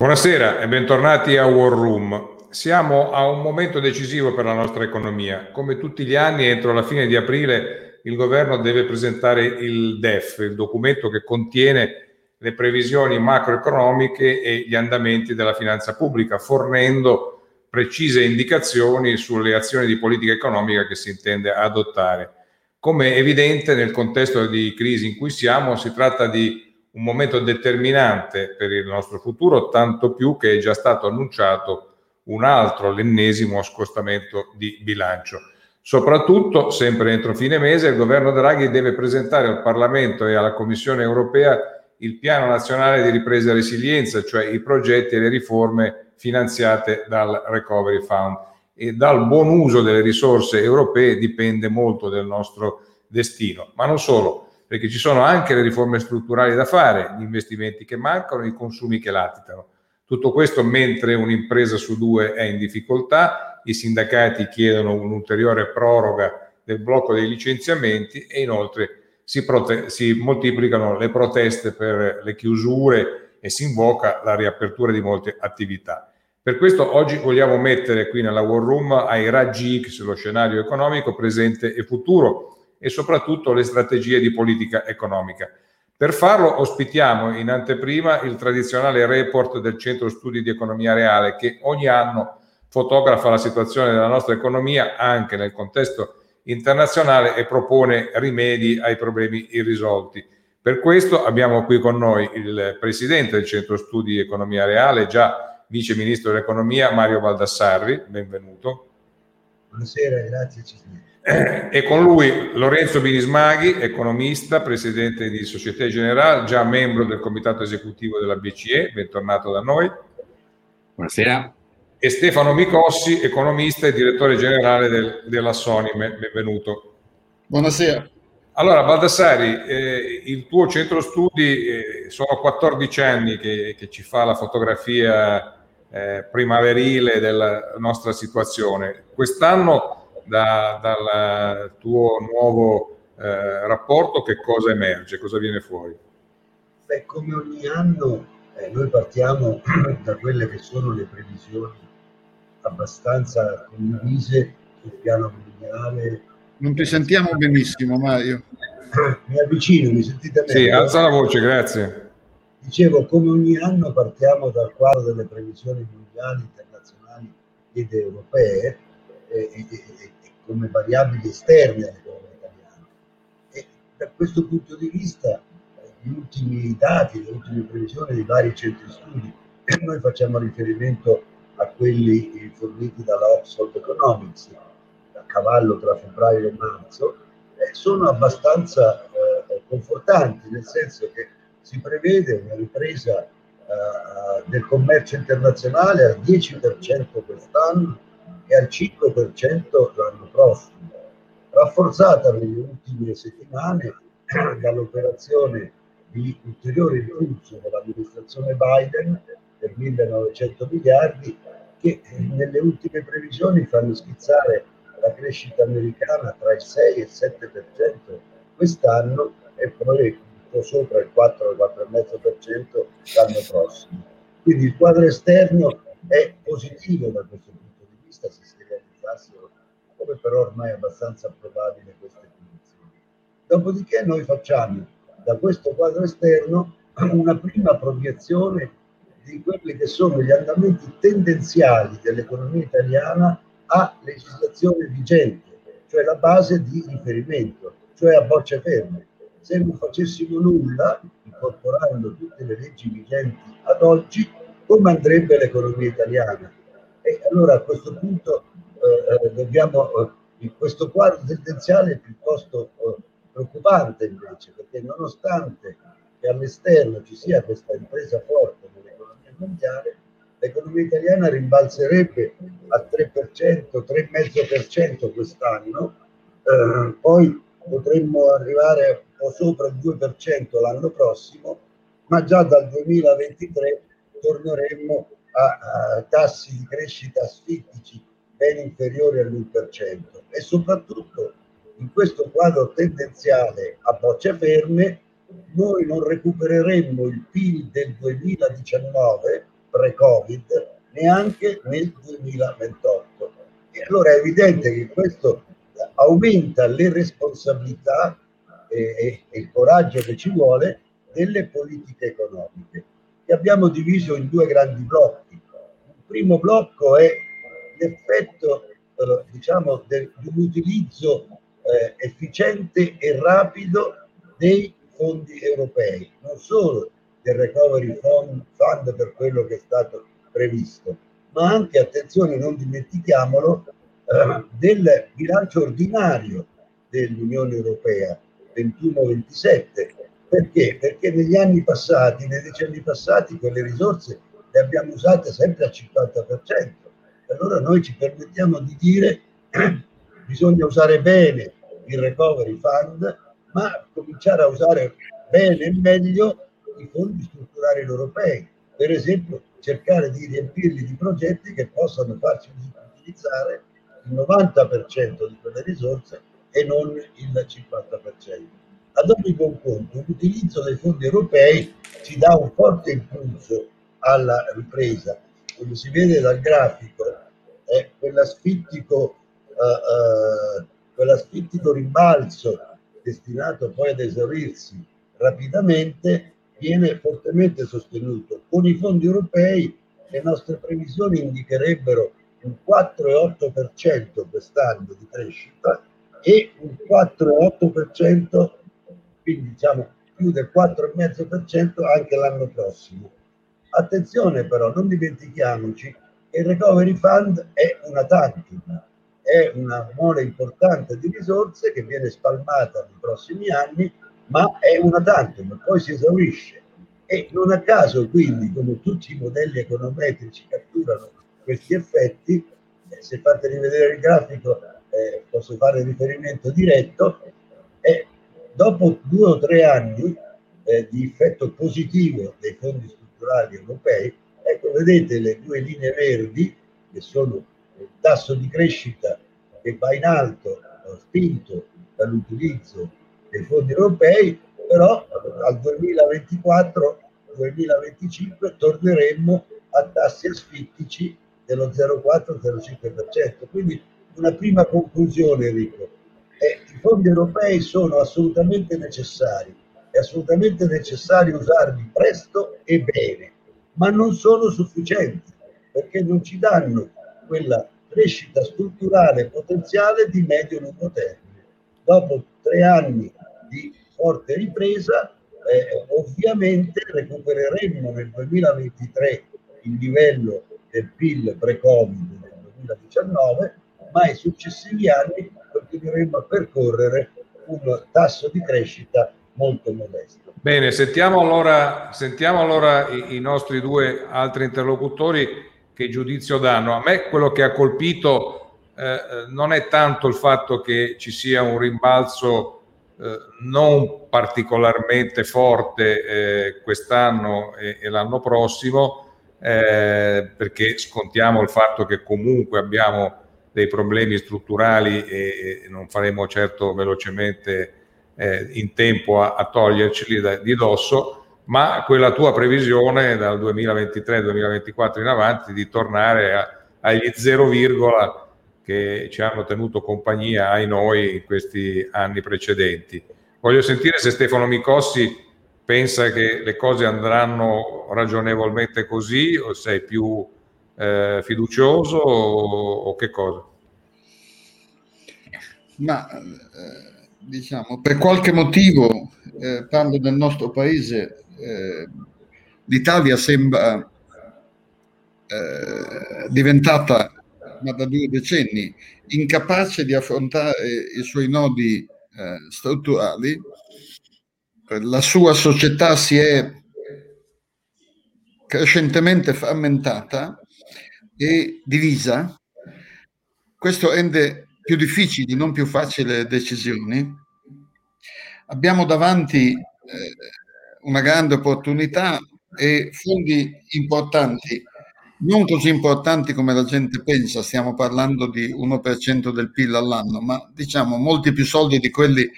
Buonasera e bentornati a War Room. Siamo a un momento decisivo per la nostra economia. Come tutti gli anni, entro la fine di aprile il governo deve presentare il DEF, il documento che contiene le previsioni macroeconomiche e gli andamenti della finanza pubblica, fornendo precise indicazioni sulle azioni di politica economica che si intende adottare. Come evidente nel contesto di crisi in cui siamo, si tratta di un momento determinante per il nostro futuro, tanto più che è già stato annunciato un altro, l'ennesimo scostamento di bilancio. Soprattutto, sempre entro fine mese, il governo Draghi deve presentare al Parlamento e alla Commissione europea il Piano Nazionale di Ripresa e Resilienza, cioè i progetti e le riforme finanziate dal Recovery Fund. E dal buon uso delle risorse europee dipende molto del nostro destino. Ma non solo, perché ci sono anche le riforme strutturali da fare, gli investimenti che mancano, i consumi che latitano. Tutto questo mentre un'impresa su due è in difficoltà, i sindacati chiedono un'ulteriore proroga del blocco dei licenziamenti e inoltre si, prote- si moltiplicano le proteste per le chiusure e si invoca la riapertura di molte attività. Per questo oggi vogliamo mettere qui nella War Room ai raggi X lo scenario economico presente e futuro e soprattutto le strategie di politica economica. Per farlo ospitiamo in anteprima il tradizionale report del Centro Studi di Economia Reale che ogni anno fotografa la situazione della nostra economia anche nel contesto internazionale e propone rimedi ai problemi irrisolti. Per questo abbiamo qui con noi il presidente del Centro Studi di Economia Reale, già vice ministro dell'economia, Mario Baldassarri. Benvenuto. Buonasera, grazie Cisne. Eh, e con lui Lorenzo Binismaghi, economista, presidente di Società Generale, già membro del comitato esecutivo della BCE, bentornato da noi. Buonasera. E Stefano Micossi, economista e direttore generale del, della Sony, benvenuto. Buonasera. Allora, Baldassari, eh, il tuo centro studi eh, sono 14 anni che, che, ci fa la fotografia eh, primaverile della nostra situazione. Quest'anno da, dal tuo nuovo eh, rapporto che cosa emerge, cosa viene fuori? Beh, come ogni anno eh, noi partiamo da quelle che sono le previsioni abbastanza condivise sul piano mondiale. Non ti sentiamo benissimo Mario. Mi avvicino, mi sentite bene? Sì, alza la voce, grazie. Dicevo, come ogni anno partiamo dal quadro delle previsioni mondiali, internazionali ed europee e, e, e, come variabili esterne all'economia italiana. E da questo punto di vista gli ultimi dati, le ultime previsioni dei vari centri studi, noi facciamo riferimento a quelli forniti dalla Oxford Economics, a cavallo tra febbraio e marzo, eh, sono abbastanza eh, confortanti, nel senso che si prevede una ripresa eh, del commercio internazionale al 10% quest'anno e al 5% l'anno prossimo, rafforzata nelle ultime settimane dall'operazione di ulteriore impulso dell'amministrazione Biden per 1900 miliardi che nelle ultime previsioni fanno schizzare la crescita americana tra il 6 e il 7% quest'anno e poi un po' sopra il 4 4,5% l'anno prossimo. Quindi il quadro esterno è positivo da questo punto vista se si realizzassero, come però ormai è abbastanza probabile queste condizioni. Dopodiché noi facciamo da questo quadro esterno una prima proiezione di quelli che sono gli andamenti tendenziali dell'economia italiana a legislazione vigente, cioè la base di riferimento, cioè a bocce ferme. Se non facessimo nulla, incorporando tutte le leggi vigenti ad oggi, come andrebbe l'economia italiana? E allora a questo punto eh, eh dobbiamo, eh, questo quadro tendenziale è piuttosto eh, preoccupante invece, perché nonostante che all'esterno ci sia questa impresa forte nell'economia mondiale, l'economia italiana rimbalzerebbe al 3%, 3,5% quest'anno, eh, poi potremmo arrivare un po' sopra il 2% l'anno prossimo, ma già dal 2023 torneremmo a, tassi di crescita asfittici ben inferiori all'1% e soprattutto in questo quadro tendenziale a bocce ferme noi non recupereremmo il PIL del 2019 pre-Covid, neanche nel 2028. E allora è evidente che questo aumenta le responsabilità e, e il coraggio che ci vuole delle politiche economiche, che abbiamo diviso in due grandi blocchi. Il primo blocco è l'effetto eh, diciamo, del, di un utilizzo eh, efficiente e rapido dei fondi europei, non solo del recovery fund, fund per quello che è stato previsto, ma anche, attenzione, non dimentichiamolo, eh, del bilancio ordinario dell'Unione Europea 21-27. Perché? Perché negli anni passati, nei decenni passati, quelle risorse le abbiamo usate sempre al 50%. Allora noi ci permettiamo di dire che bisogna usare bene il recovery fund, ma cominciare a usare bene e meglio i fondi strutturali europei. Per esempio, cercare di riempirli di progetti che possano farci utilizzare il 90% di quelle risorse e non il 50%. Ad ogni buon conto, l'utilizzo dei fondi europei ci dà un forte impulso alla ripresa. Come si vede dal grafico, è quell'asfittico, uh, uh, quell'asfittico rimbalzo destinato poi ad esaurirsi rapidamente viene fortemente sostenuto. Con i fondi europei le nostre previsioni indicherebbero un 4,8% quest'anno di crescita e un 4,8%, quindi diciamo più del 4,5% anche l'anno prossimo. Attenzione però, non dimentichiamoci che il Recovery Fund è una tantum, è una mole importante di risorse che viene spalmata nei prossimi anni, ma è una tantum, poi si esaurisce. E non a caso, quindi, come tutti i modelli econometrici catturano questi effetti, eh, se fate rivedere il grafico eh, posso fare riferimento diretto, e dopo due o tre anni eh, di effetto positivo dei fondi strutturali europei, ecco vedete le due linee verdi che sono il tasso di crescita che va in alto, spinto dall'utilizzo dei fondi europei, però al 2024-2025 torneremmo a tassi asfittici dello 0,4-0,5%. Quindi una prima conclusione, Enrico. Eh, I fondi europei sono assolutamente necessari, è assolutamente necessario usarli presto e bene, ma non sono sufficienti perché non ci danno quella crescita strutturale potenziale di medio-lungo termine. Dopo tre anni di forte ripresa, eh, ovviamente recupereremo nel 2023 il livello del PIL pre-Covid del 2019, ma i successivi anni continueremo a percorrere un tasso di crescita molto modesto. Bene, sentiamo allora, sentiamo allora i, i, nostri due altri interlocutori che giudizio danno. A me quello che ha colpito eh, non è tanto il fatto che ci sia un rimbalzo eh, non particolarmente forte eh, quest'anno e, e l'anno prossimo, eh, perché scontiamo il fatto che comunque abbiamo dei problemi strutturali e, non faremo certo velocemente eh, in tempo a, a toglierceli da, di dosso, ma quella tua previsione dal 2023-2024 in avanti di tornare a, agli 0, che ci hanno tenuto compagnia ai noi in questi anni precedenti. Voglio sentire se Stefano Micossi pensa che le cose andranno ragionevolmente così o sei più eh, fiducioso o, o, che cosa? Ma eh, diciamo, per qualche motivo, eh, parlo del nostro paese, eh, l'Italia sembra eh, diventata, ma da due decenni, incapace di affrontare i suoi nodi eh, strutturali la sua società si è crescentemente frammentata e divisa. Questo rende più difficili, non più facili decisioni. Abbiamo davanti eh, una grande opportunità e fondi importanti, non così importanti come la gente pensa, stiamo parlando di 1% del PIL all'anno, ma diciamo molti più soldi di quelli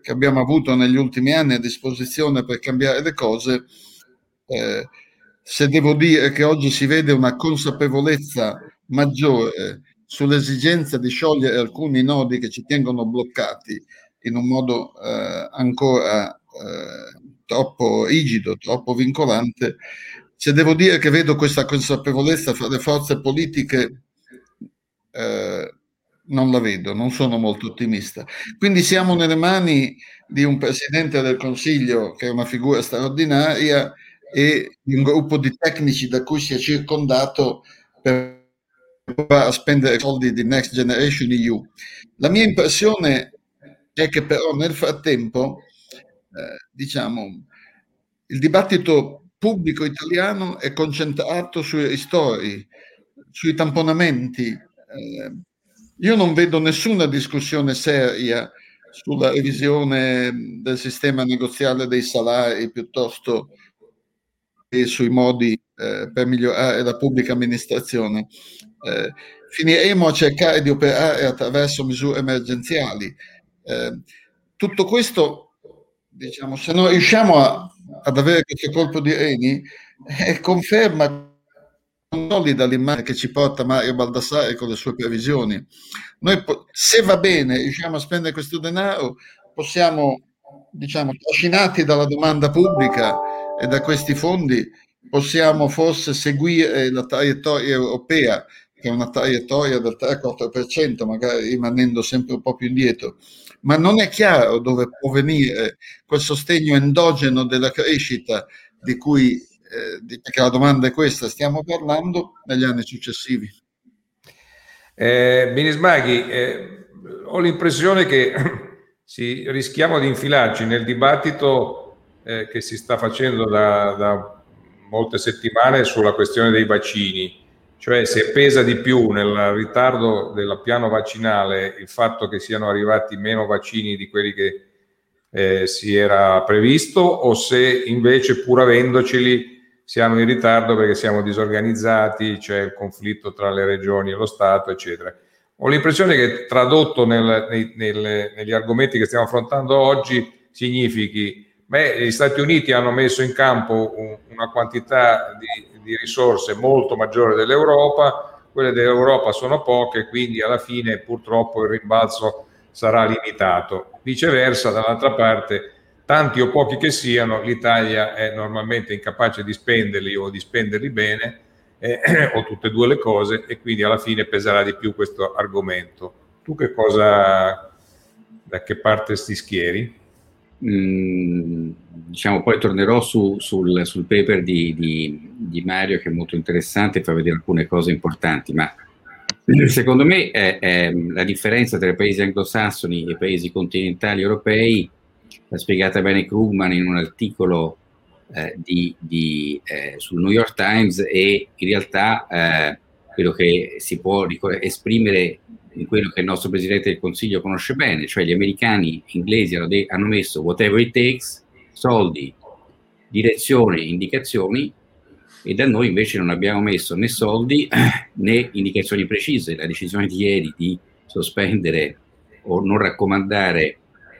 che abbiamo avuto negli ultimi anni a disposizione per cambiare le cose, eh, se devo dire che oggi si vede una consapevolezza maggiore sull'esigenza di sciogliere alcuni nodi che ci tengono bloccati in un modo eh, ancora eh, troppo rigido, troppo vincolante, se devo dire che vedo questa consapevolezza fra le forze politiche, eh, non la vedo, non sono molto ottimista. Quindi siamo nelle mani di un Presidente del Consiglio che è una figura straordinaria e di un gruppo di tecnici da cui si è circondato per spendere soldi di Next Generation EU. La mia impressione è che però nel frattempo, eh, diciamo, il dibattito pubblico italiano è concentrato sui ristori, sui tamponamenti. Eh, io non vedo nessuna discussione seria sulla revisione del sistema negoziale dei salari piuttosto che sui modi eh, per migliorare la pubblica amministrazione. Eh, finiremo a cercare di operare attraverso misure emergenziali. Eh, tutto questo, diciamo, se non riusciamo a, ad avere questo colpo di reni, eh, conferma solida l'immagine che ci porta Mario Baldassare con le sue previsioni. Noi, se va bene, riusciamo a spendere questo denaro, possiamo, diciamo, trascinati dalla domanda pubblica e da questi fondi, possiamo forse seguire la traiettoria europea, che è una traiettoria del 3-4%, magari rimanendo sempre un po' più indietro, ma non è chiaro dove può venire quel sostegno endogeno della crescita di cui, eh, perché la domanda è questa, stiamo parlando negli anni successivi. Eh, Binismaghi, eh, ho l'impressione che si, rischiamo di infilarci nel dibattito eh, che si sta facendo da, da molte settimane sulla questione dei vaccini cioè se pesa di più nel ritardo del piano vaccinale il fatto che siano arrivati meno vaccini di quelli che eh, si era previsto o se invece pur avendoceli siamo in ritardo perché siamo disorganizzati, c'è il conflitto tra le regioni e lo Stato, eccetera. Ho l'impressione che tradotto nel, nel, negli argomenti che stiamo affrontando oggi significhi, beh, gli Stati Uniti hanno messo in campo un, una quantità di di risorse molto maggiore dell'Europa, quelle dell'Europa sono poche, quindi alla fine purtroppo il rimbalzo sarà limitato. Viceversa, dall'altra parte, tanti o pochi che siano, l'Italia è normalmente incapace di spenderli o di spenderli bene, eh, o tutte e due le cose, e quindi alla fine peserà di più questo argomento. Tu che cosa, da che parte ti schieri? Mm, diciamo, poi tornerò su, sul, sul, paper di, di, di, Mario che è molto interessante e fa vedere alcune cose importanti, ma secondo me è, è la differenza tra i paesi anglosassoni e i paesi continentali europei l'ha spiegata bene Krugman in un articolo eh, di, di, eh, sul New York Times e in realtà eh, quello che si può esprimere in quello che il nostro Presidente del Consiglio conosce bene, cioè gli americani inglesi hanno, de- hanno messo whatever it takes, soldi, direzione, indicazioni, e da noi invece non abbiamo messo né soldi né indicazioni precise. La decisione di ieri di sospendere o non raccomandare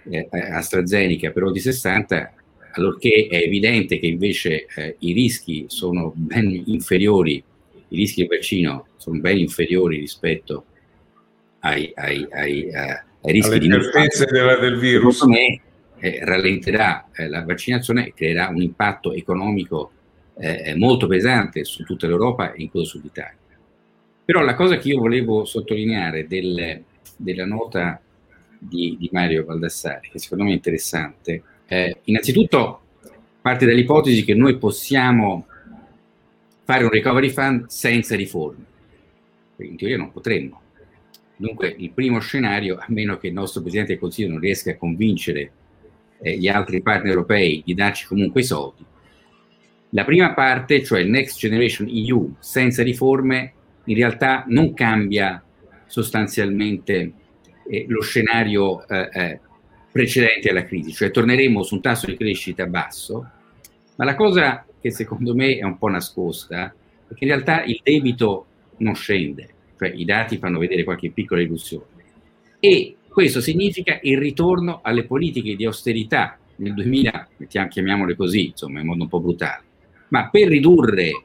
eh, AstraZeneca per oltre 60, allorché è evidente che invece eh, i rischi sono ben inferiori, i rischi del vaccino sono ben inferiori rispetto ai, ai, ai, eh, ai rischi di certezze del, del virus. Secondo me eh, rallenterà eh, la vaccinazione e creerà un impatto economico eh, molto pesante su tutta l'Europa e incluso sull'Italia. Però la cosa che io volevo sottolineare del, della nota di, di, Mario Baldassari, che secondo me è interessante, innanzitutto parte dall'ipotesi che noi possiamo fare un recovery fund senza riforme. In teoria non potremmo, Dunque, il primo scenario, a meno che il nostro Presidente del Consiglio non riesca a convincere eh, gli altri partner europei di darci comunque i soldi, la prima parte, cioè il Next Generation EU senza riforme, in realtà non cambia sostanzialmente eh, lo scenario eh, eh precedente alla crisi, cioè torneremo su un tasso di crescita basso, ma la cosa che secondo me è un po' nascosta è che in realtà il debito non scende cioè i dati fanno vedere qualche piccola illusione. E questo significa il ritorno alle politiche di austerità nel 2000, chiamiamole così, insomma, in modo un po' brutale, ma per ridurre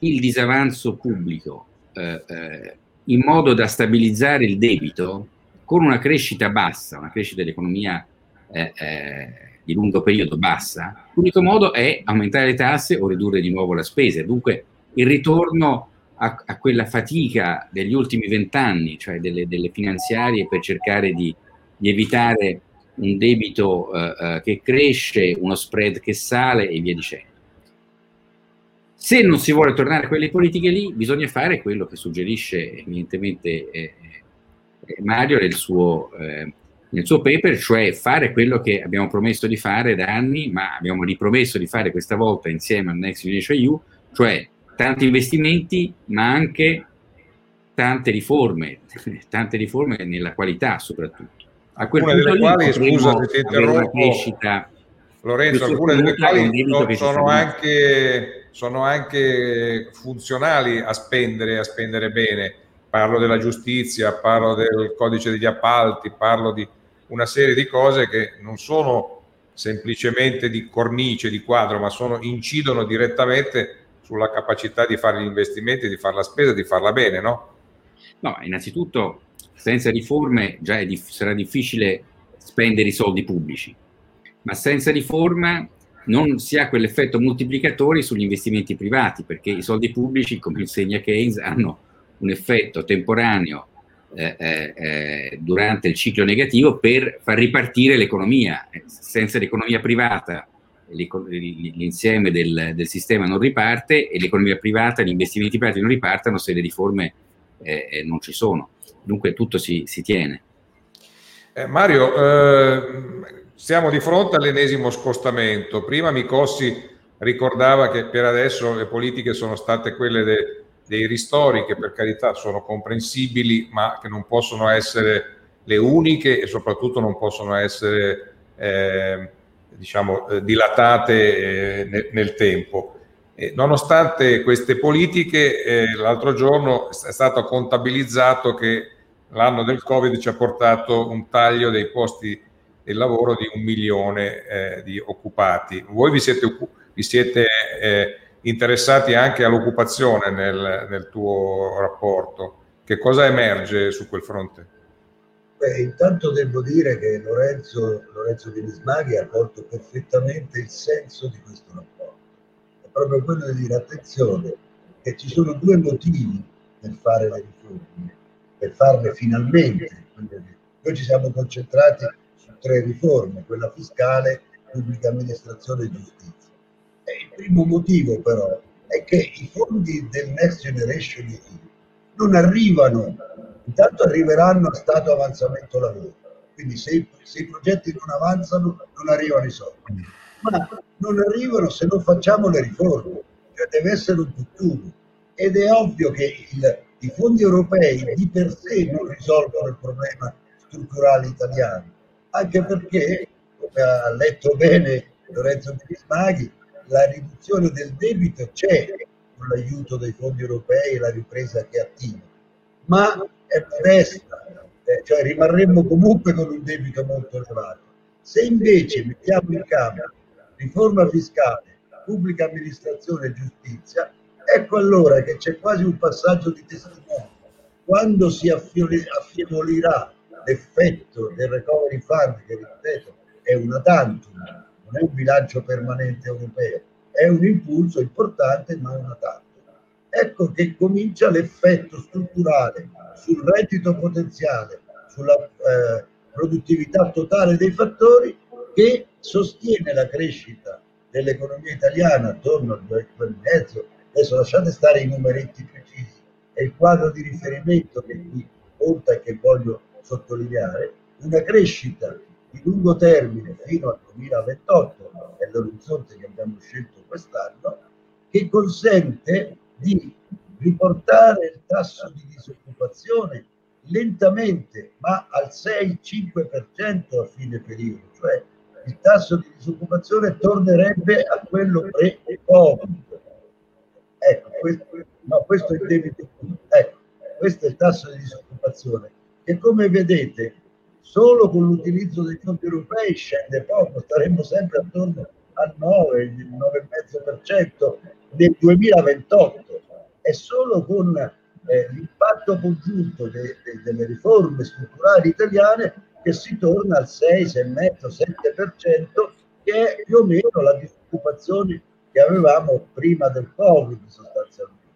il disavanzo pubblico eh, eh, in modo da stabilizzare il debito con una crescita bassa, una crescita dell'economia eh, eh, di lungo periodo bassa, l'unico modo è aumentare le tasse o ridurre di nuovo la spesa. Dunque il ritorno a, a quella fatica degli ultimi vent'anni, cioè delle, delle, finanziarie per cercare di, di evitare un debito eh, eh, che cresce, uno spread che sale e via dicendo. Se non si vuole tornare a quelle politiche lì, bisogna fare quello che suggerisce evidentemente eh, eh Mario nel suo, eh, nel suo paper, cioè fare quello che abbiamo promesso di fare da anni, ma abbiamo ripromesso di fare questa volta insieme al Next Generation EU, cioè tanti investimenti, ma anche tante riforme, tante riforme nella qualità soprattutto. A quel alcune delle quali, scusa se ti interrompo, Lorenzo, alcune delle quali sono anche, sono anche funzionali a spendere, a spendere bene. Parlo della giustizia, parlo del codice degli appalti, parlo di una serie di cose che non sono semplicemente di cornice, di quadro, ma sono, incidono direttamente sulla capacità di fare gli investimenti, di fare la spesa, di farla bene, no? No, innanzitutto senza riforme già dif- sarà difficile spendere i soldi pubblici, ma senza riforma non si ha quell'effetto moltiplicatore sugli investimenti privati, perché i soldi pubblici, come insegna Keynes, hanno un effetto temporaneo eh, eh, eh durante il ciclo negativo per far ripartire l'economia. Senza l'economia privata l'insieme del, del, sistema non riparte e l'economia privata, gli investimenti privati non ripartano se le riforme eh, eh, non ci sono. Dunque tutto si, si tiene. Eh, Mario, eh, siamo di fronte all'ennesimo scostamento. Prima Micossi ricordava che per adesso le politiche sono state quelle de, dei ristori, che per carità sono comprensibili, ma che non possono essere le uniche e soprattutto non possono essere eh, diciamo, eh, dilatate eh, nel, nel, tempo. E nonostante queste politiche, eh, l'altro giorno è stato contabilizzato che l'anno del Covid ci ha portato un taglio dei posti di lavoro di un milione di occupati. Voi vi siete, vi siete interessati anche all'occupazione nel, nel tuo rapporto. Che cosa emerge su quel fronte? Beh, intanto devo dire che Lorenzo, Lorenzo Di Nismaghi ha colto perfettamente il senso di questo rapporto. È proprio quello di dire attenzione che ci sono due motivi per fare le riforme, per farle finalmente. Noi ci siamo concentrati su tre riforme, quella fiscale, pubblica amministrazione e giustizia. E il primo motivo però è che i fondi del Next Generation EU non arrivano intanto arriveranno a stato avanzamento lavoro. Quindi se, se, i progetti non avanzano non arrivano i soldi. Ma non arrivano se non facciamo le riforme, cioè deve essere un tutt'uno. Ed è ovvio che il, i fondi europei di per sé non risolvono il problema strutturale italiano, anche perché, come ha letto bene Lorenzo Bismaghi, la riduzione del debito c'è con l'aiuto dei fondi europei e la ripresa che attiva, ma è modesta, eh, cioè rimarremmo comunque con un debito molto elevato. Se invece mettiamo in campo riforma fiscale, pubblica amministrazione e giustizia, ecco allora che c'è quasi un passaggio di testimone. Quando si affievolirà l'effetto del recovery fund, che ripeto è una tantum, non è un bilancio permanente europeo, è un impulso importante ma una tantum ecco che comincia l'effetto strutturale sul reddito potenziale, sulla eh, produttività totale dei fattori che sostiene la crescita dell'economia italiana attorno al 2,5. Adesso lasciate stare i numeretti precisi, è il quadro di riferimento che qui conta e che voglio sottolineare, una crescita di lungo termine fino al 2028, è l'orizzonte che abbiamo scelto quest'anno, che consente di riportare il tasso di disoccupazione lentamente, ma al 6-5% a fine periodo, cioè il tasso di disoccupazione tornerebbe a quello pre-Covid. Ecco, questo, no, questo è il debito Ecco, questo è il tasso di disoccupazione che come vedete solo con l'utilizzo dei fondi europei scende poco, staremmo sempre attorno al 9, il 9,5% nel 2028. È solo con eh, l'impatto congiunto de, de, delle riforme strutturali italiane che si torna al 6, 6,5, 7% che è più o meno la disoccupazione che avevamo prima del Covid sostanzialmente.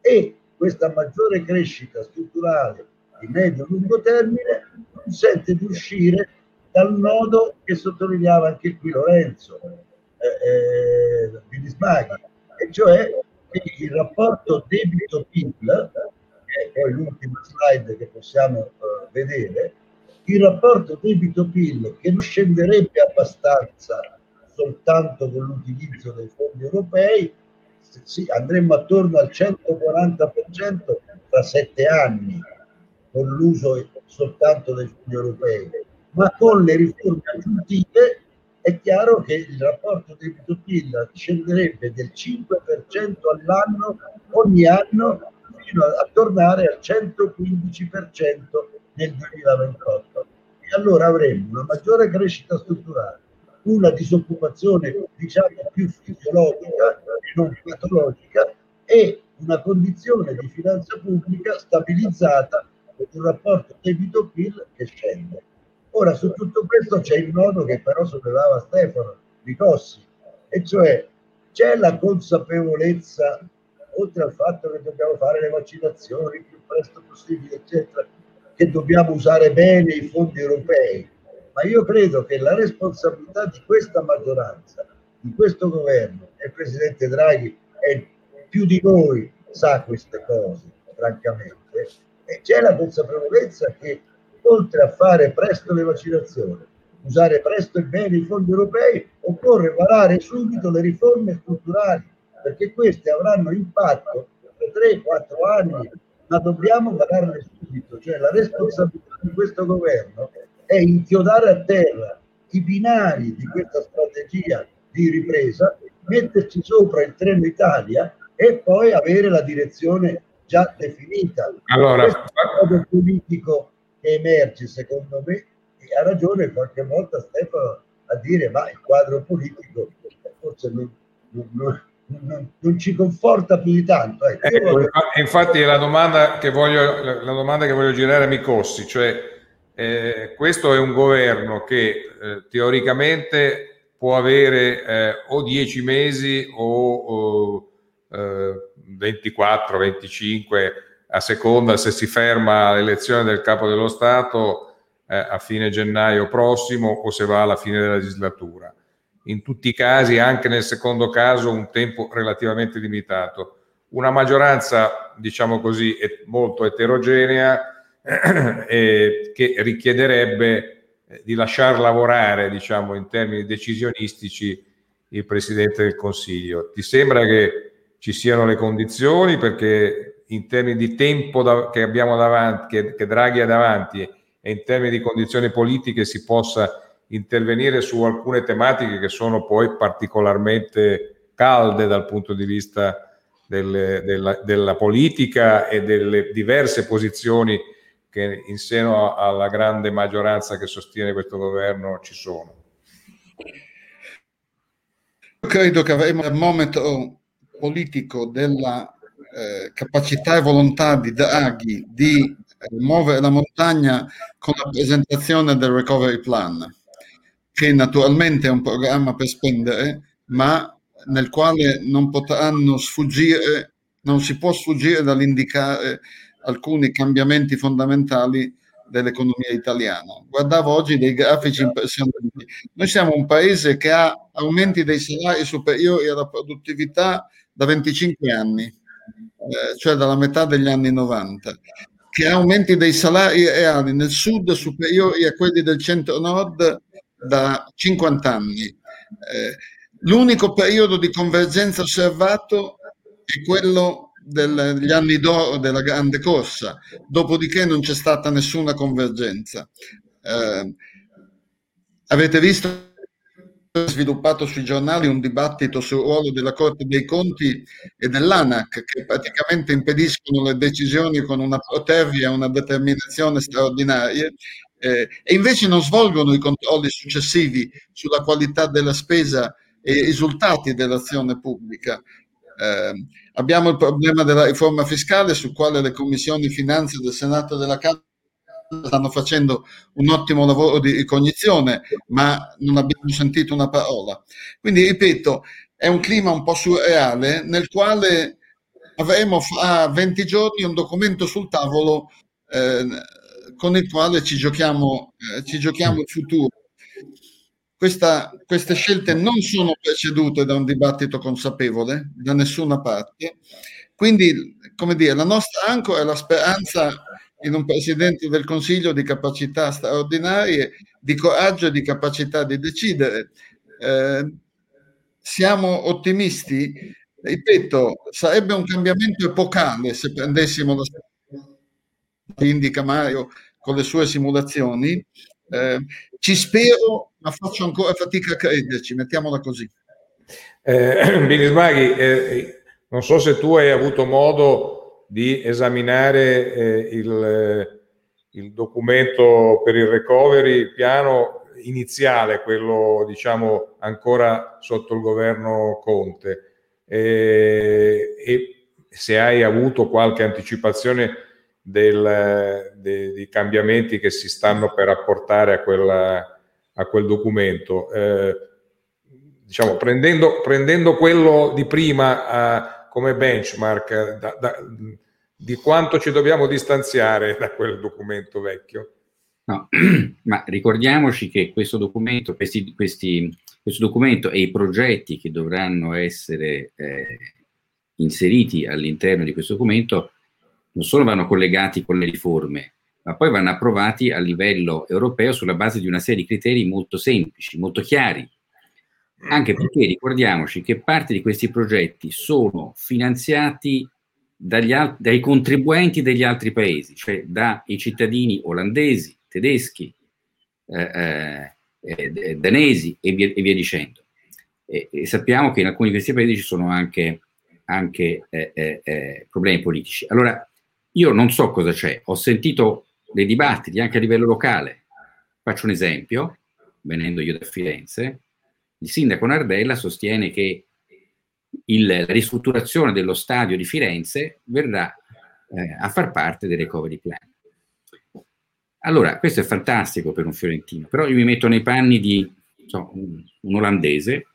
E questa maggiore crescita strutturale di medio-lungo termine consente di uscire dal nodo che sottolineava anche qui Lorenzo eh, eh, Bilismaghi, e cioè il rapporto debito-PIL, che è poi l'ultima slide che possiamo eh, vedere, il rapporto debito-PIL che non scenderebbe abbastanza soltanto con l'utilizzo dei fondi europei, sì, andremmo attorno al 140% tra sette anni con l'uso soltanto dei fondi europei, ma con le riforme aggiuntive è chiaro che il rapporto debito-PIL scenderebbe del 5% all'anno ogni anno fino a, tornare al 115% nel 2028. E allora avremo una maggiore crescita strutturale, una disoccupazione diciamo più fisiologica e non patologica e una condizione di finanza pubblica stabilizzata con un rapporto debito-PIL che scende. Ora su tutto questo c'è il nodo che però sollevava Stefano Ricossi, e cioè c'è la consapevolezza, oltre al fatto che dobbiamo fare le vaccinazioni il più presto possibile, eccetera, che dobbiamo usare bene i fondi europei, ma io credo che la responsabilità di questa maggioranza, di questo governo, e il Presidente Draghi è più di noi sa queste cose, francamente, e c'è la consapevolezza che oltre a fare presto le vaccinazioni, usare presto e bene i fondi europei, occorre varare subito le riforme strutturali, perché queste avranno impatto per 3-4 anni ma dobbiamo parlarne subito, cioè la responsabilità di questo governo è inchiodare a terra i binari di questa strategia di ripresa, metterci sopra il treno Italia e poi avere la direzione già definita. Allora, questo è il modo politico che emerge secondo me e ha ragione qualche volta Stefano a dire ma il quadro politico forse non, non, non non, ci conforta più di tanto. Ecco, ecco, infatti la domanda che voglio, la domanda che voglio girare a Micossi, cioè eh, questo è un governo che eh, teoricamente può avere eh, o 10 mesi o, o 24, 25 a seconda se si ferma l'elezione del capo dello Stato eh, a fine gennaio prossimo o se va alla fine della legislatura in tutti i casi, anche nel secondo caso, un tempo relativamente limitato. Una maggioranza, diciamo così, molto eterogenea eh, che richiederebbe eh, di lasciar lavorare, diciamo, in termini decisionistici il Presidente del Consiglio. Ti sembra che ci siano le condizioni perché in termini di tempo da, che abbiamo davanti, che, che Draghi ha davanti e in termini di condizioni politiche si possa intervenire su alcune tematiche che sono poi particolarmente calde dal punto di vista delle, della, della, politica e delle diverse posizioni che in seno alla grande maggioranza che sostiene questo governo ci sono. Credo che avremo il momento politico della eh, capacità e volontà di Draghi di eh, muovere la montagna con la presentazione del recovery plan che naturalmente è un programma per spendere, ma nel quale non potranno sfuggire, non si può sfuggire dall'indicare alcuni cambiamenti fondamentali dell'economia italiana. Guardavo oggi dei grafici impressionanti. Noi siamo un paese che ha aumenti dei salari superiori alla produttività da 25 anni, eh, cioè dalla metà degli anni 90, che aumenti dei salari reali nel sud superiori a quelli del centro-nord da 50 anni. Eh, l'unico periodo di convergenza osservato è quello degli anni d'oro della grande corsa, dopodiché non c'è stata nessuna convergenza. Eh, avete visto sviluppato sui giornali un dibattito sul ruolo della Corte dei Conti e dell'ANAC che praticamente impediscono le decisioni con una protervia e una determinazione straordinarie eh, e invece non svolgono i controlli successivi sulla qualità della spesa e i risultati dell'azione pubblica. Eh, abbiamo il problema della riforma fiscale sul quale le commissioni finanze del Senato e della Camera stanno facendo un ottimo lavoro di ricognizione, ma non abbiamo sentito una parola. Quindi, ripeto, è un clima un po' surreale nel quale avremo fra 20 giorni un documento sul tavolo eh, con il quale ci giochiamo, eh, ci giochiamo il futuro. Questa, queste scelte non sono precedute da un dibattito consapevole da nessuna parte. Quindi, come dire, la nostra ancora è la speranza in un Presidente del Consiglio di capacità straordinarie, di coraggio e di capacità di decidere. Eh, siamo ottimisti? Ripeto, sarebbe un cambiamento epocale se prendessimo la che indica Mario con le sue simulazioni. Eh, ci spero, ma faccio ancora fatica a crederci, mettiamola così. Eh, Binismaghi, eh, non so se tu hai avuto modo di esaminare eh, il, il, documento per il recovery, piano iniziale, quello diciamo ancora sotto il governo Conte, eh, e se hai avuto qualche anticipazione del, de, dei cambiamenti che si stanno per apportare a, quella, a quel documento. Eh, diciamo, prendendo, prendendo, quello di prima uh, come benchmark, da, da, di quanto ci dobbiamo distanziare da quel documento vecchio? No, ma ricordiamoci che questo documento, questi, questi, questo documento e i progetti che dovranno essere eh, inseriti all'interno di questo documento non solo vanno collegati con le riforme, ma poi vanno approvati a livello europeo sulla base di una serie di criteri molto semplici, molto chiari. Anche perché ricordiamoci che parte di questi progetti sono finanziati al- dai contribuenti degli altri paesi, cioè dai cittadini olandesi, tedeschi, eh, eh, eh, danesi e via, e via dicendo. E, e, sappiamo che in alcuni di questi paesi ci sono anche, anche eh, eh, eh, problemi politici. Allora, io non so cosa c'è, ho sentito dei dibattiti anche a livello locale. Faccio un esempio, venendo io da Firenze, il sindaco Nardella sostiene che il, la ristrutturazione dello stadio di Firenze verrà eh, a far parte del recovery plan. Allora, questo è fantastico per un fiorentino, però io mi metto nei panni di so, un, un, olandese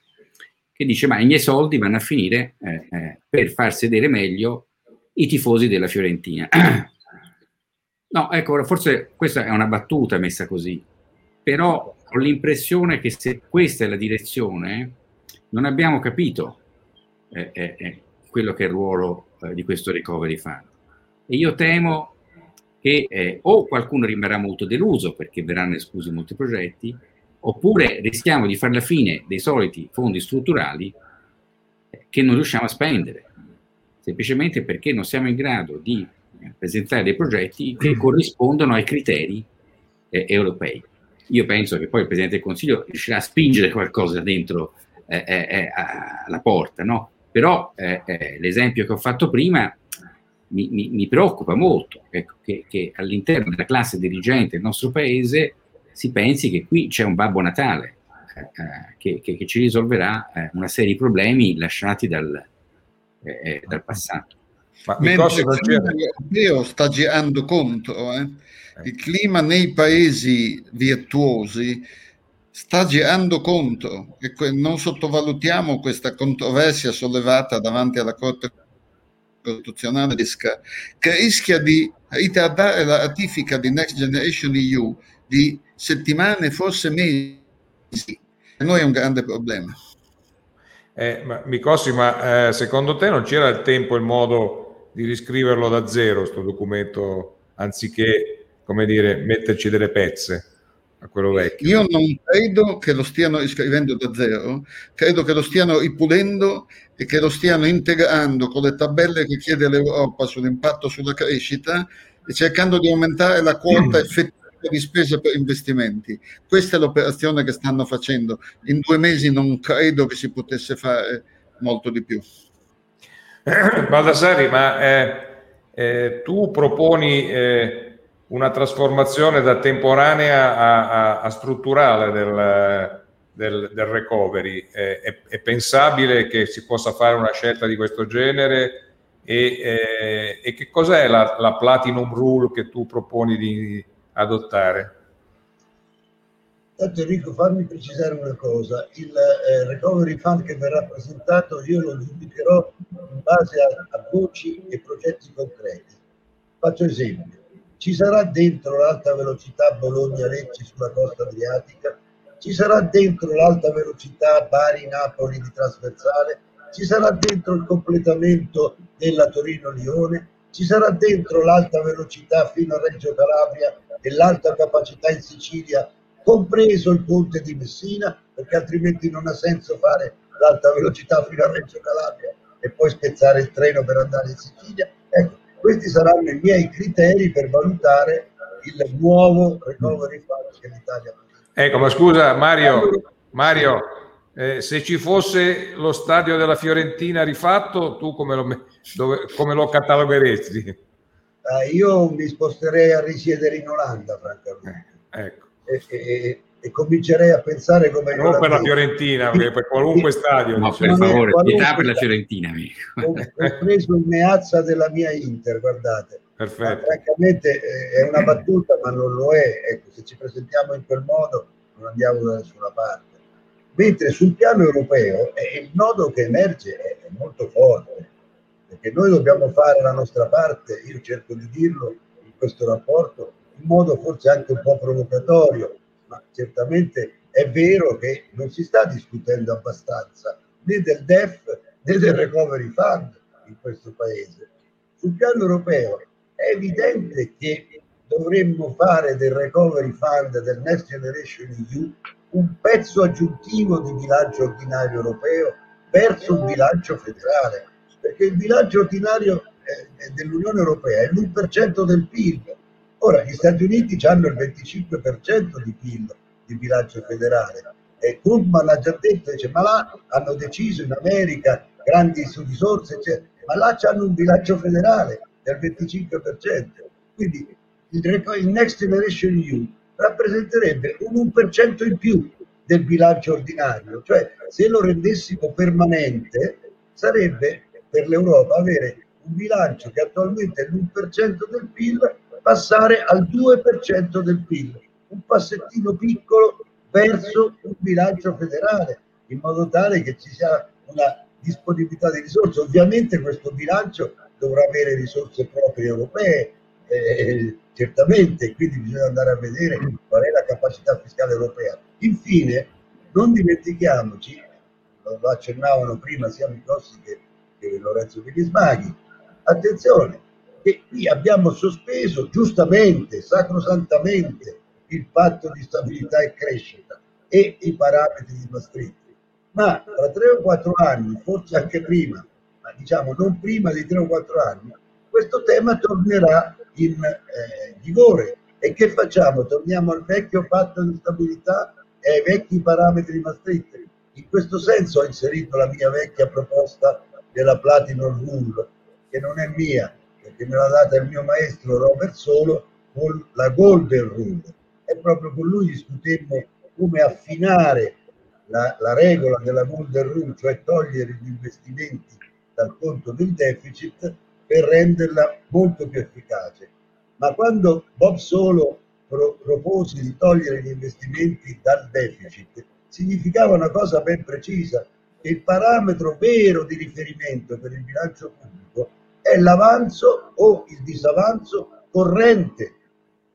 che dice ma i miei soldi vanno a finire eh, eh, per far sedere meglio i tifosi della Fiorentina. no, ecco, forse questa è una battuta messa così, però ho l'impressione che se questa è la direzione, non abbiamo capito eh, eh, eh quello che è il ruolo eh, di questo recovery fund. E io temo che eh, o qualcuno rimarrà molto deluso perché verranno esclusi molti progetti, oppure rischiamo di fare la fine dei soliti fondi strutturali che non riusciamo a spendere semplicemente perché non siamo in grado di eh, presentare dei progetti che corrispondono ai criteri eh, europei. Io penso che poi il Presidente del Consiglio riuscirà a spingere qualcosa dentro eh, eh, eh alla porta, no? Però eh, l'esempio che ho fatto prima mi, mi, mi preoccupa molto, ecco, che, che, all'interno della classe dirigente del nostro Paese si pensi che qui c'è un Babbo Natale che, che, che, ci risolverà una serie di problemi lasciati dal, eh, dal passato. Ma Mentre il europeo sta girando contro, eh? Il clima nei paesi virtuosi sta girando contro e non sottovalutiamo questa controversia sollevata davanti alla Corte Costituzionale che rischia di ritardare la ratifica di Next Generation EU di settimane, forse mesi. E noi è un grande problema. Eh, ma, Micossi, ma eh, secondo te non c'era il tempo e il modo di riscriverlo da zero, questo documento, anziché, come dire, metterci delle pezze a quello vecchio? Io non credo che lo stiano riscrivendo da zero, credo che lo stiano ripulendo e che lo stiano integrando con le tabelle che chiede l'Europa sull'impatto sulla crescita e cercando di aumentare la quota effettiva di spese per investimenti. Questa è l'operazione che stanno facendo. In due mesi non credo che si potesse fare molto di più. Baldassari, ma eh, eh, tu proponi eh, una trasformazione da temporanea a, a, a strutturale del, del, del recovery. Eh, è, è, pensabile che si possa fare una scelta di questo genere? E, eh, e che cos'è la, la, Platinum Rule che tu proponi di adottare? Tanto Enrico, fammi precisare una cosa, il eh, recovery fund che verrà presentato io lo giudicherò in base a, a voci e progetti concreti. Faccio esempio, ci sarà dentro l'alta velocità Bologna-Lecce sulla costa adriatica, ci sarà dentro l'alta velocità Bari-Napoli di trasversale, ci sarà dentro il completamento della Torino-Lione, ci sarà dentro l'alta velocità fino a Reggio Calabria e l'alta capacità in Sicilia compreso il ponte di Messina, perché altrimenti non ha senso fare l'alta velocità fino a Reggio Calabria e poi spezzare il treno per andare in Sicilia. Ecco, questi saranno i miei criteri per valutare il nuovo recovery fund che l'Italia ha. Ecco, ma scusa Mario, Mario eh, se ci fosse lo stadio della Fiorentina rifatto, tu come lo, dove, come lo catalogheresti? Eh, io mi sposterei a risiedere in Olanda, francamente. Eh, ecco e, e, e comincerei a pensare come... Non per la Fiorentina, per qualunque stadio. No, per favore, pietà per la Fiorentina. Amico. Ho, ho preso il meazza della mia Inter, guardate. Perfetto. Ma, francamente è una battuta, ma non lo è. Ecco, se ci presentiamo in quel modo non andiamo da nessuna parte. Mentre sul piano europeo è il nodo che emerge è, è molto forte, perché noi dobbiamo fare la nostra parte, io cerco di dirlo in questo rapporto, in modo forse anche un po' provocatorio, ma certamente è vero che non si sta discutendo abbastanza né del DEF né del Recovery Fund in questo paese. Sul piano europeo è evidente che dovremmo fare del Recovery Fund del Next Generation EU un pezzo aggiuntivo di bilancio ordinario europeo verso un bilancio federale, perché il bilancio ordinario eh, dell'Unione Europea è l'1% del PIL, Ora, gli Stati Uniti hanno il 25% di PIL di bilancio federale e Krugman ha già detto, dice, ma là hanno deciso in America grandi risorse, eccetera, ma là hanno un bilancio federale del 25%. Quindi il, Next Generation EU rappresenterebbe un 1% in più del bilancio ordinario, cioè se lo rendessimo permanente sarebbe per l'Europa avere un bilancio che attualmente è l'1% del PIL passare al 2% del PIL, un passettino piccolo verso un bilancio federale, in modo tale che ci sia una disponibilità di risorse. Ovviamente questo bilancio dovrà avere risorse proprie europee, eh, certamente, quindi bisogna andare a vedere qual è la capacità fiscale europea. Infine, non dimentichiamoci, lo accennavano prima sia Micossi che, che Lorenzo Pinismaghi, attenzione, che qui abbiamo sospeso giustamente, sacrosantamente, il patto di stabilità e crescita e i parametri di Maastricht. Ma tra tre o quattro anni, forse anche prima, ma diciamo non prima di tre o quattro anni, questo tema tornerà in eh, vigore. E che facciamo? Torniamo al vecchio patto di stabilità e ai vecchi parametri Maastricht. In questo senso ho inserito la mia vecchia proposta della Platinum Rule, che non è mia, perché me l'ha data il mio maestro Robert Solo con la Golden Rule e proprio con lui discutemmo come affinare la, la regola della Golden Rule, cioè togliere gli investimenti dal conto del deficit per renderla molto più efficace. Ma quando Bob Solo pro, propose di togliere gli investimenti dal deficit, significava una cosa ben precisa, che il parametro vero di riferimento per il bilancio pubblico è l'avanzo o il disavanzo corrente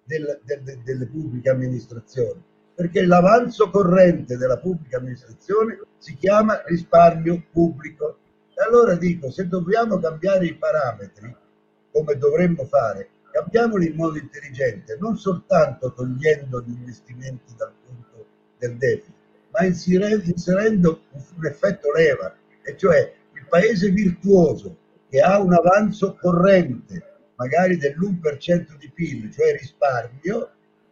del, del, delle pubbliche amministrazioni, perché l'avanzo corrente della pubblica amministrazione si chiama risparmio pubblico. E allora dico, se dobbiamo cambiare i parametri, come dovremmo fare, cambiamoli in modo intelligente, non soltanto togliendo gli investimenti dal punto del debito, ma inserendo un effetto leva, e cioè il paese virtuoso che ha un avanzo corrente, magari dell'1% di PIL, cioè risparmio,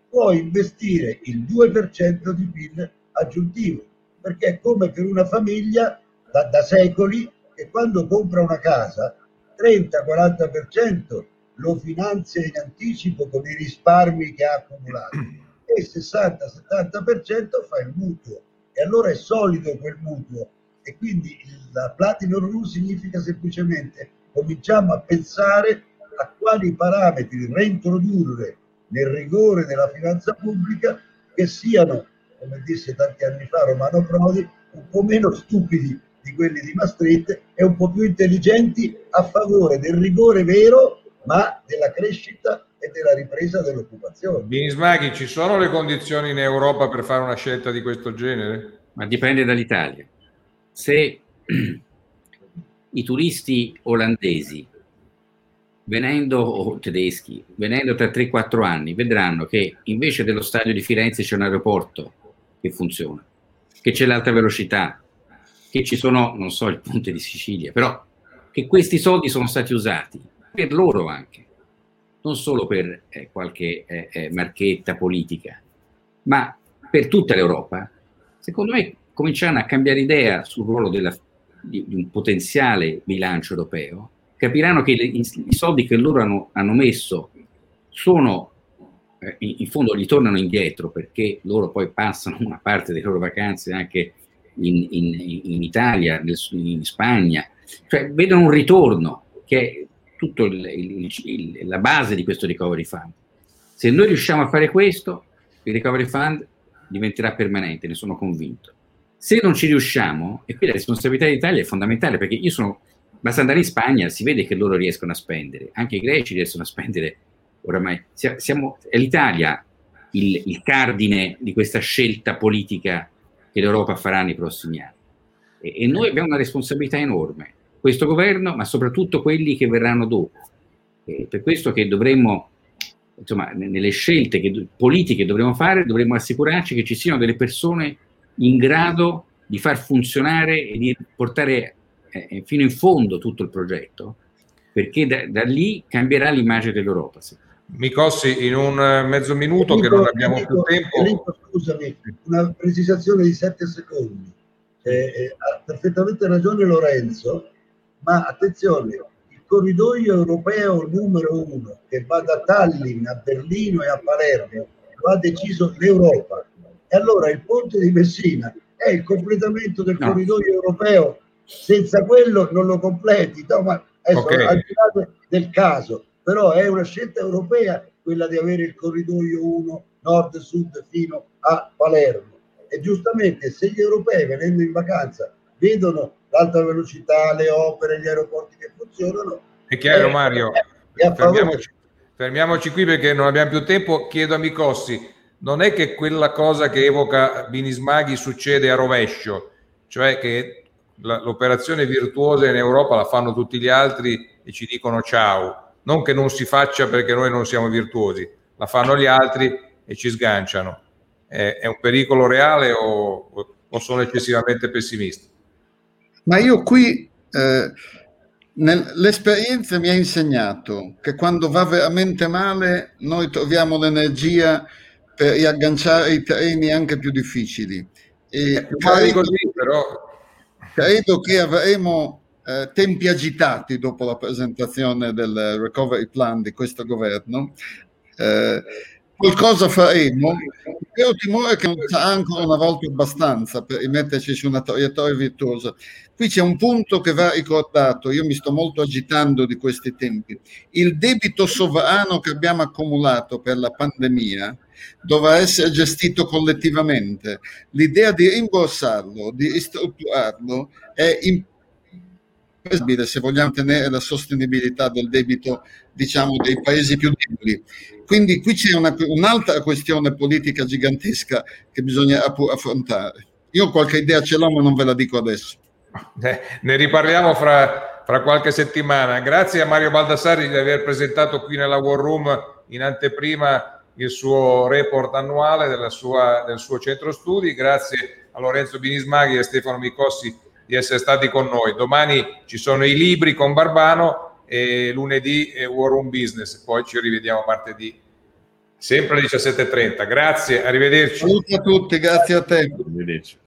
può investire il 2% di PIL aggiuntivo, perché è come per una famiglia da, da secoli che quando compra una casa 30-40% lo finanzia in anticipo con i risparmi che ha accumulato e il 60-70% fa il mutuo. E allora è solido quel mutuo e quindi la Platinum Rule significa semplicemente cominciamo a pensare a quali parametri reintrodurre nel rigore della finanza pubblica che siano, come disse tanti anni fa Romano Prodi, un po' meno stupidi di quelli di Maastricht e un po' più intelligenti a favore del rigore vero, ma della crescita e della ripresa dell'occupazione. Binismaghi, ci sono le condizioni in Europa per fare una scelta di questo genere? Ma dipende dall'Italia. Se i turisti olandesi venendo o tedeschi, venendo tra 3-4 anni, vedranno che invece dello stadio di Firenze c'è un aeroporto che funziona, che c'è l'alta velocità, che ci sono, non so, il ponte di Sicilia, però che questi soldi sono stati usati per loro anche, non solo per eh, qualche eh, eh marchetta politica, ma per tutta l'Europa, secondo me cominciano a cambiare idea sul ruolo della, di, di un potenziale bilancio europeo capiranno che le, i, soldi che loro hanno, hanno messo sono, eh, in, in, fondo gli tornano indietro perché loro poi passano una parte delle loro vacanze anche in, in, in Italia, nel, in Spagna, cioè vedono un ritorno che è tutta la base di questo recovery fund. Se noi riusciamo a fare questo, il recovery fund diventerà permanente, ne sono convinto. Se non ci riusciamo, e qui la responsabilità dell'Italia è fondamentale perché io sono Basta andare in Spagna, si vede che loro riescono a spendere, anche i greci riescono a spendere oramai. Siamo, è l'Italia il, il cardine di questa scelta politica che l'Europa farà nei prossimi anni. E, e, noi abbiamo una responsabilità enorme, questo governo, ma soprattutto quelli che verranno dopo. E per questo che dovremmo, insomma, nelle scelte che, politiche che dovremo fare, dovremmo assicurarci che ci siano delle persone in grado di far funzionare e di portare eh, fino in fondo tutto il progetto, perché da, da lì cambierà l'immagine dell'Europa. Sì. Micossi, in un eh, mezzo minuto Enrico, che non abbiamo Enrico, più tempo. Enrico, scusami, una precisazione di sette secondi. Eh, eh, ha perfettamente ragione Lorenzo, ma attenzione, il corridoio europeo numero uno che va da Tallinn a Berlino e a Palermo lo ha deciso l'Europa. E allora il ponte di Messina è il completamento del no. corridoio europeo senza quello non lo completi. No, ma okay. al di là del caso, però è una scelta europea quella di avere il corridoio 1 nord-sud fino a Palermo. E giustamente se gli europei venendo in vacanza vedono l'alta velocità, le opere, gli aeroporti che funzionano. È chiaro, eh, Mario. Eh, fermiamoci, fermiamoci, qui perché non abbiamo più tempo. Chiedo a Micossi, non è che quella cosa che evoca Binismaghi succede a rovescio, cioè che l'operazione virtuosa in Europa la fanno tutti gli altri e ci dicono ciao, non che non si faccia perché noi non siamo virtuosi, la fanno gli altri e ci sganciano. È, è un pericolo reale o, o, sono eccessivamente pessimista? Ma io qui eh, l'esperienza mi ha insegnato che quando va veramente male noi troviamo l'energia per riagganciare i treni anche più difficili. E così, però Credo che avremo eh, tempi agitati dopo la presentazione del recovery plan di questo governo. Eh, qualcosa faremo. Io ho timore che non sarà ancora una volta abbastanza per rimetterci su una traiettoria virtuosa. Qui c'è un punto che va ricordato, io mi sto molto agitando di questi tempi. Il debito sovrano che abbiamo accumulato per la pandemia dovrà essere gestito collettivamente. L'idea di rimborsarlo, di ristrutturarlo è impossibile se vogliamo tenere la sostenibilità del debito diciamo, dei paesi più deboli. Quindi qui c'è una, un'altra questione politica gigantesca che bisogna affrontare. Io qualche idea ce l'ho, ma non ve la dico adesso. Eh, ne riparliamo fra, fra, qualche settimana. Grazie a Mario Baldassari di aver presentato qui nella War Room in anteprima il suo report annuale sua, del suo centro studi. Grazie a Lorenzo Binismaghi e a Stefano Micossi di essere stati con noi. Domani ci sono i libri con Barbano e lunedì è War Room Business. Poi ci rivediamo martedì, sempre alle 17.30. Grazie, arrivederci. Saluti a tutti, grazie a te. Arrivederci.